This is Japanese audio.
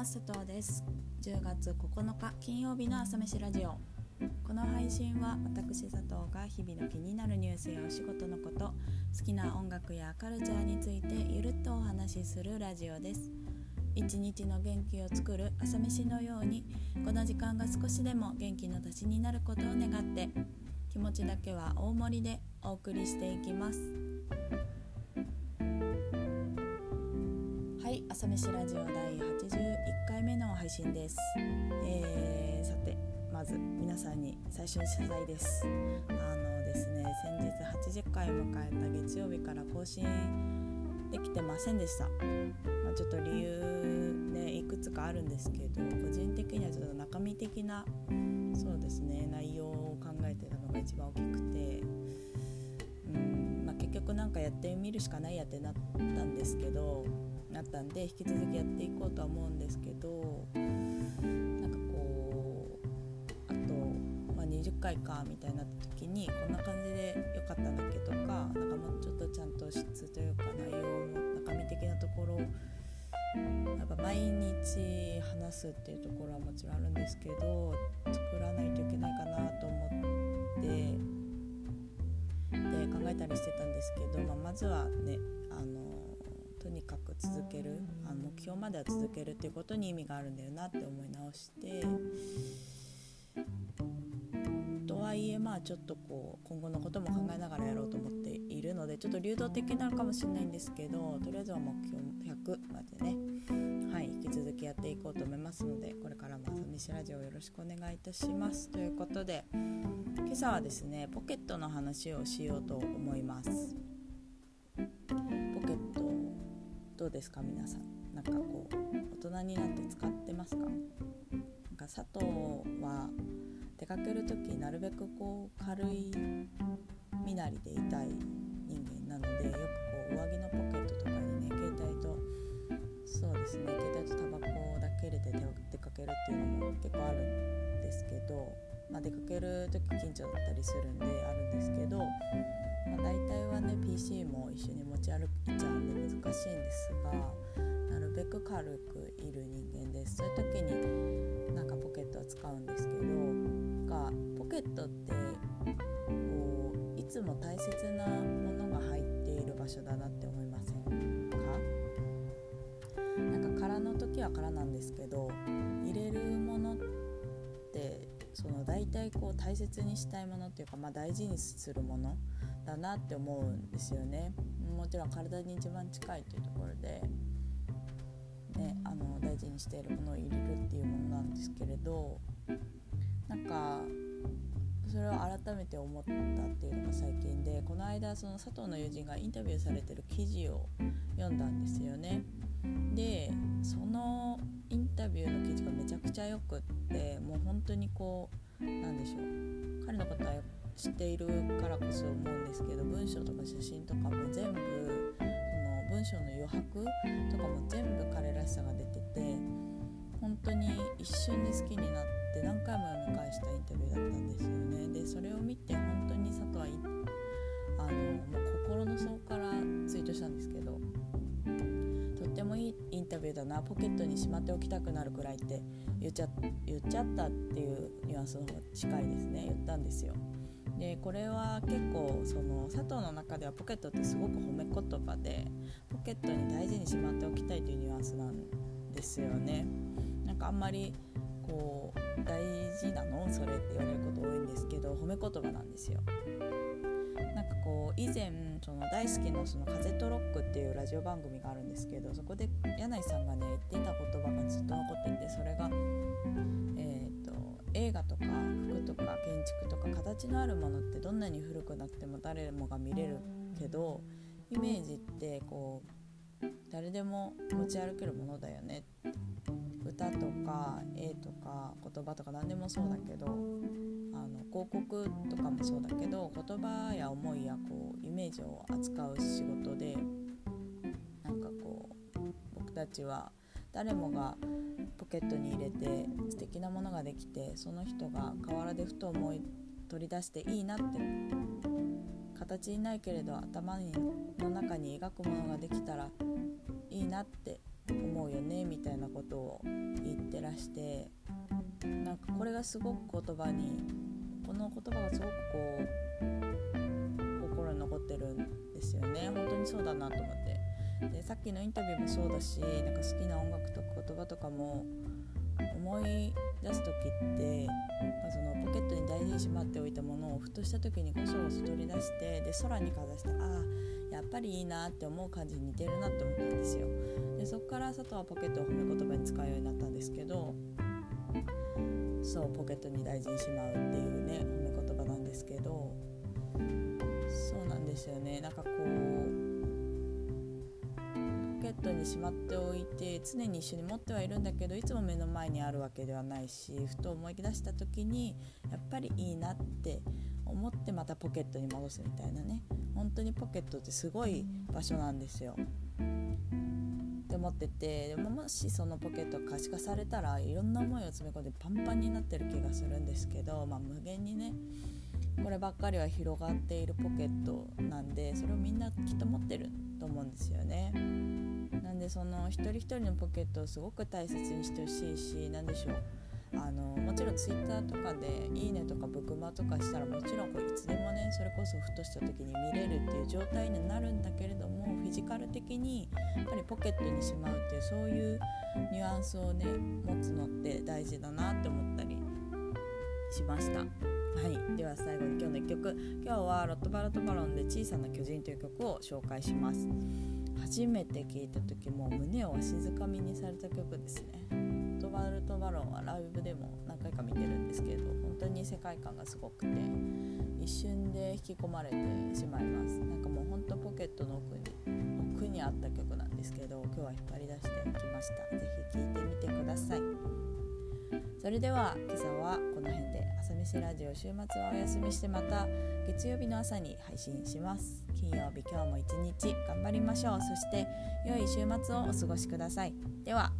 佐藤です。10月9日金曜日の朝飯ラジオ。この配信は私佐藤が日々の気になるニュースやお仕事のこと好きな音楽やカルチャーについてゆるっとお話しするラジオです。一日の元気を作る朝飯のようにこの時間が少しでも元気の足しになることを願って気持ちだけは大盛りでお送りしていきます。はい朝飯ラジオ第81回目の配信です、えー、さてまず皆さんに最初に謝罪です。あのですね先日80回を迎えた月曜日から更新できてませんでした、まあ、ちょっと理由ねいくつかあるんですけど個人的にはちょっと中身的なそうですね内容を考えてたのが一番大きくてうん、まあ、結局なんかやってみるしかないやってなったんですけどなったんで引き続きやっていこうとは思うんですけどなんかこうあと、まあ、20回かみたいな時にこんな感じで良かったんだっけとかなんかもうちょっとちゃんと質というか内容も中身的なところやっぱ毎日話すっていうところはもちろんあるんですけど作らないといけないかなと思ってで考えたりしてたんですけど、まあ、まずはねにかく続けるあの目標までは続けるっていうことに意味があるんだよなって思い直して。とはいえまあちょっとこう今後のことも考えながらやろうと思っているのでちょっと流動的なのかもしれないんですけどとりあえずは目標100までねはい引き続きやっていこうと思いますのでこれからも朝飯ラジオよろしくお願いいたします。ということで今朝はですねポケットの話をしようと思います。どうですか？皆さん。なんかこう大人になって使ってますか？なんか佐藤は出かける時なるべくこう軽い身なりでいたい人間なのでよくこう上着のポケットとかにね携帯とそうですね携帯とタバコだけ入れて出かけるっていうのも結構あるんですけど、まあ、出かける時近所だったりするんであるんですけど、まあ、大体はね PC も一緒に持ち歩いちゃうんで難しいんですがなるべく軽くいる人間です。そういう時になんかポケットは使うんですけどがポケットってこういつも大切なものが入っている場所だなって思いませんか？なんか空の時は空なんですけど入れるものってその大体こう大切にしたいものっていうか、まあ、大事にするものだなって思うんですよね。もちろん体に一番近いというところで、ね、あの大事にしているものを入れるっていうものなんですけれどなんかそれを改めて思ったっていうのが最近でこの間その佐藤の友人がインタビューされてる記事を読んだんですよね。でそのインタビューの記事がめちゃくちゃよくってもう本当にこうなんでしょう彼のことは知っているからこそ思うんですけど文章とか写真とかも全部その文章の余白とかも全部彼らしさが出てて本当に一瞬で好きになって何回も読み返したインタビューだったんですよね。でそれを見て本当に佐藤はあのもう心の底からツイートしたんですけどとってもいいインタビューだなポケットにしまっておきたくなるくらいって言っちゃ言っちゃったっていうニュアンスの方が近いですね。言ったんですよ。でこれは結構その佐藤の中ではポケットってすごく褒め言葉でポケットに大事にしまっておきたいというニュアンスなんですよね。なんかあんまりこう大事なの？それって言われること多いんですけど褒め言葉なんですよ。なんかこう以前その大好きなその風とロックっていうラジオ番組があるんですけどそこで柳井さんがね言っていた言葉がずっと残っていてそれが、えーと、映画とか服とか形のあるものってどんなに古くなっても誰もが見れるけどイメージってこう誰でも持ち歩けるものだよね。歌とか絵とか言葉とか何でもそうだけどあの広告とかもそうだけど言葉や思いやこうイメージを扱う仕事でなんかこう僕たちは誰もがポケットに入れて素敵なものができてその人が河原でふと思い取り出していいなって。形にないけれど頭にの中に描くものができたらいいなって思うよねみたいなことを言ってらしてなんかこれがすごく言葉にこの言葉がすごくこう心に残ってるんですよね。本当にそうだなと思って。でさっきのインタビューもそうだしなんか好きな音楽とか言葉とかも思い出す時ってそのポケットに大事にしまっておいたものをふとした時にこそこそ取り出してで空にかざしてああやっぱりいいなって思う感じに似てるなって思ったんですよ。でそこから佐藤はポケットを褒め言葉に使うようになったんですけどそうポケットに大事にしまうっていうね褒め言葉なんですけどそうなんですよね。なんかこうケットにしまっておいて常に一緒に持ってはいるんだけどいつも目の前にあるわけではないしふと思い出した時にやっぱりいいなって思ってまたポケットに戻すみたいなね本当にポケットってすごい場所なんですよ。って思っててでももしそのポケット可視化されたらいろんな思いを詰め込んでパンパンになってる気がするんですけど、まあ、無限にねこればっかりは広がっているポケットなんでそれをみんなきっと持ってると思うんですよね。その一人一人のポケットをすごく大切にしてほしいし何でしょう。あのもちろん Twitter とかで「いいね」とかブクマとかしたらもちろんこういつでもねそれこそふとした時に見れるっていう状態になるんだけれどもフィジカル的にやっぱりポケットにしまうっていうそういうニュアンスをね持つのって大事だなって思ったりしました。はい、では最後に今日の1曲。今日はロットバルト・バロンで「小さな巨人」という曲を紹介します。初めて聴いた時も胸をわしづかみにされた曲ですね。ロットバルト・バロンはライブでも何回か見てるんですけど本当に世界観がすごくて一瞬で引き込まれてしまいます。なんかもうほんとポケットの奥に奥にあった曲なんですけど今日は引っ張り出してきました。是非聴いてみてください。それでは今朝はこの辺朝飯ラジオ週末はお休みしてまた月曜日の朝に配信します。金曜日今日も一日頑張りましょう。そして良い週末をお過ごしください。では。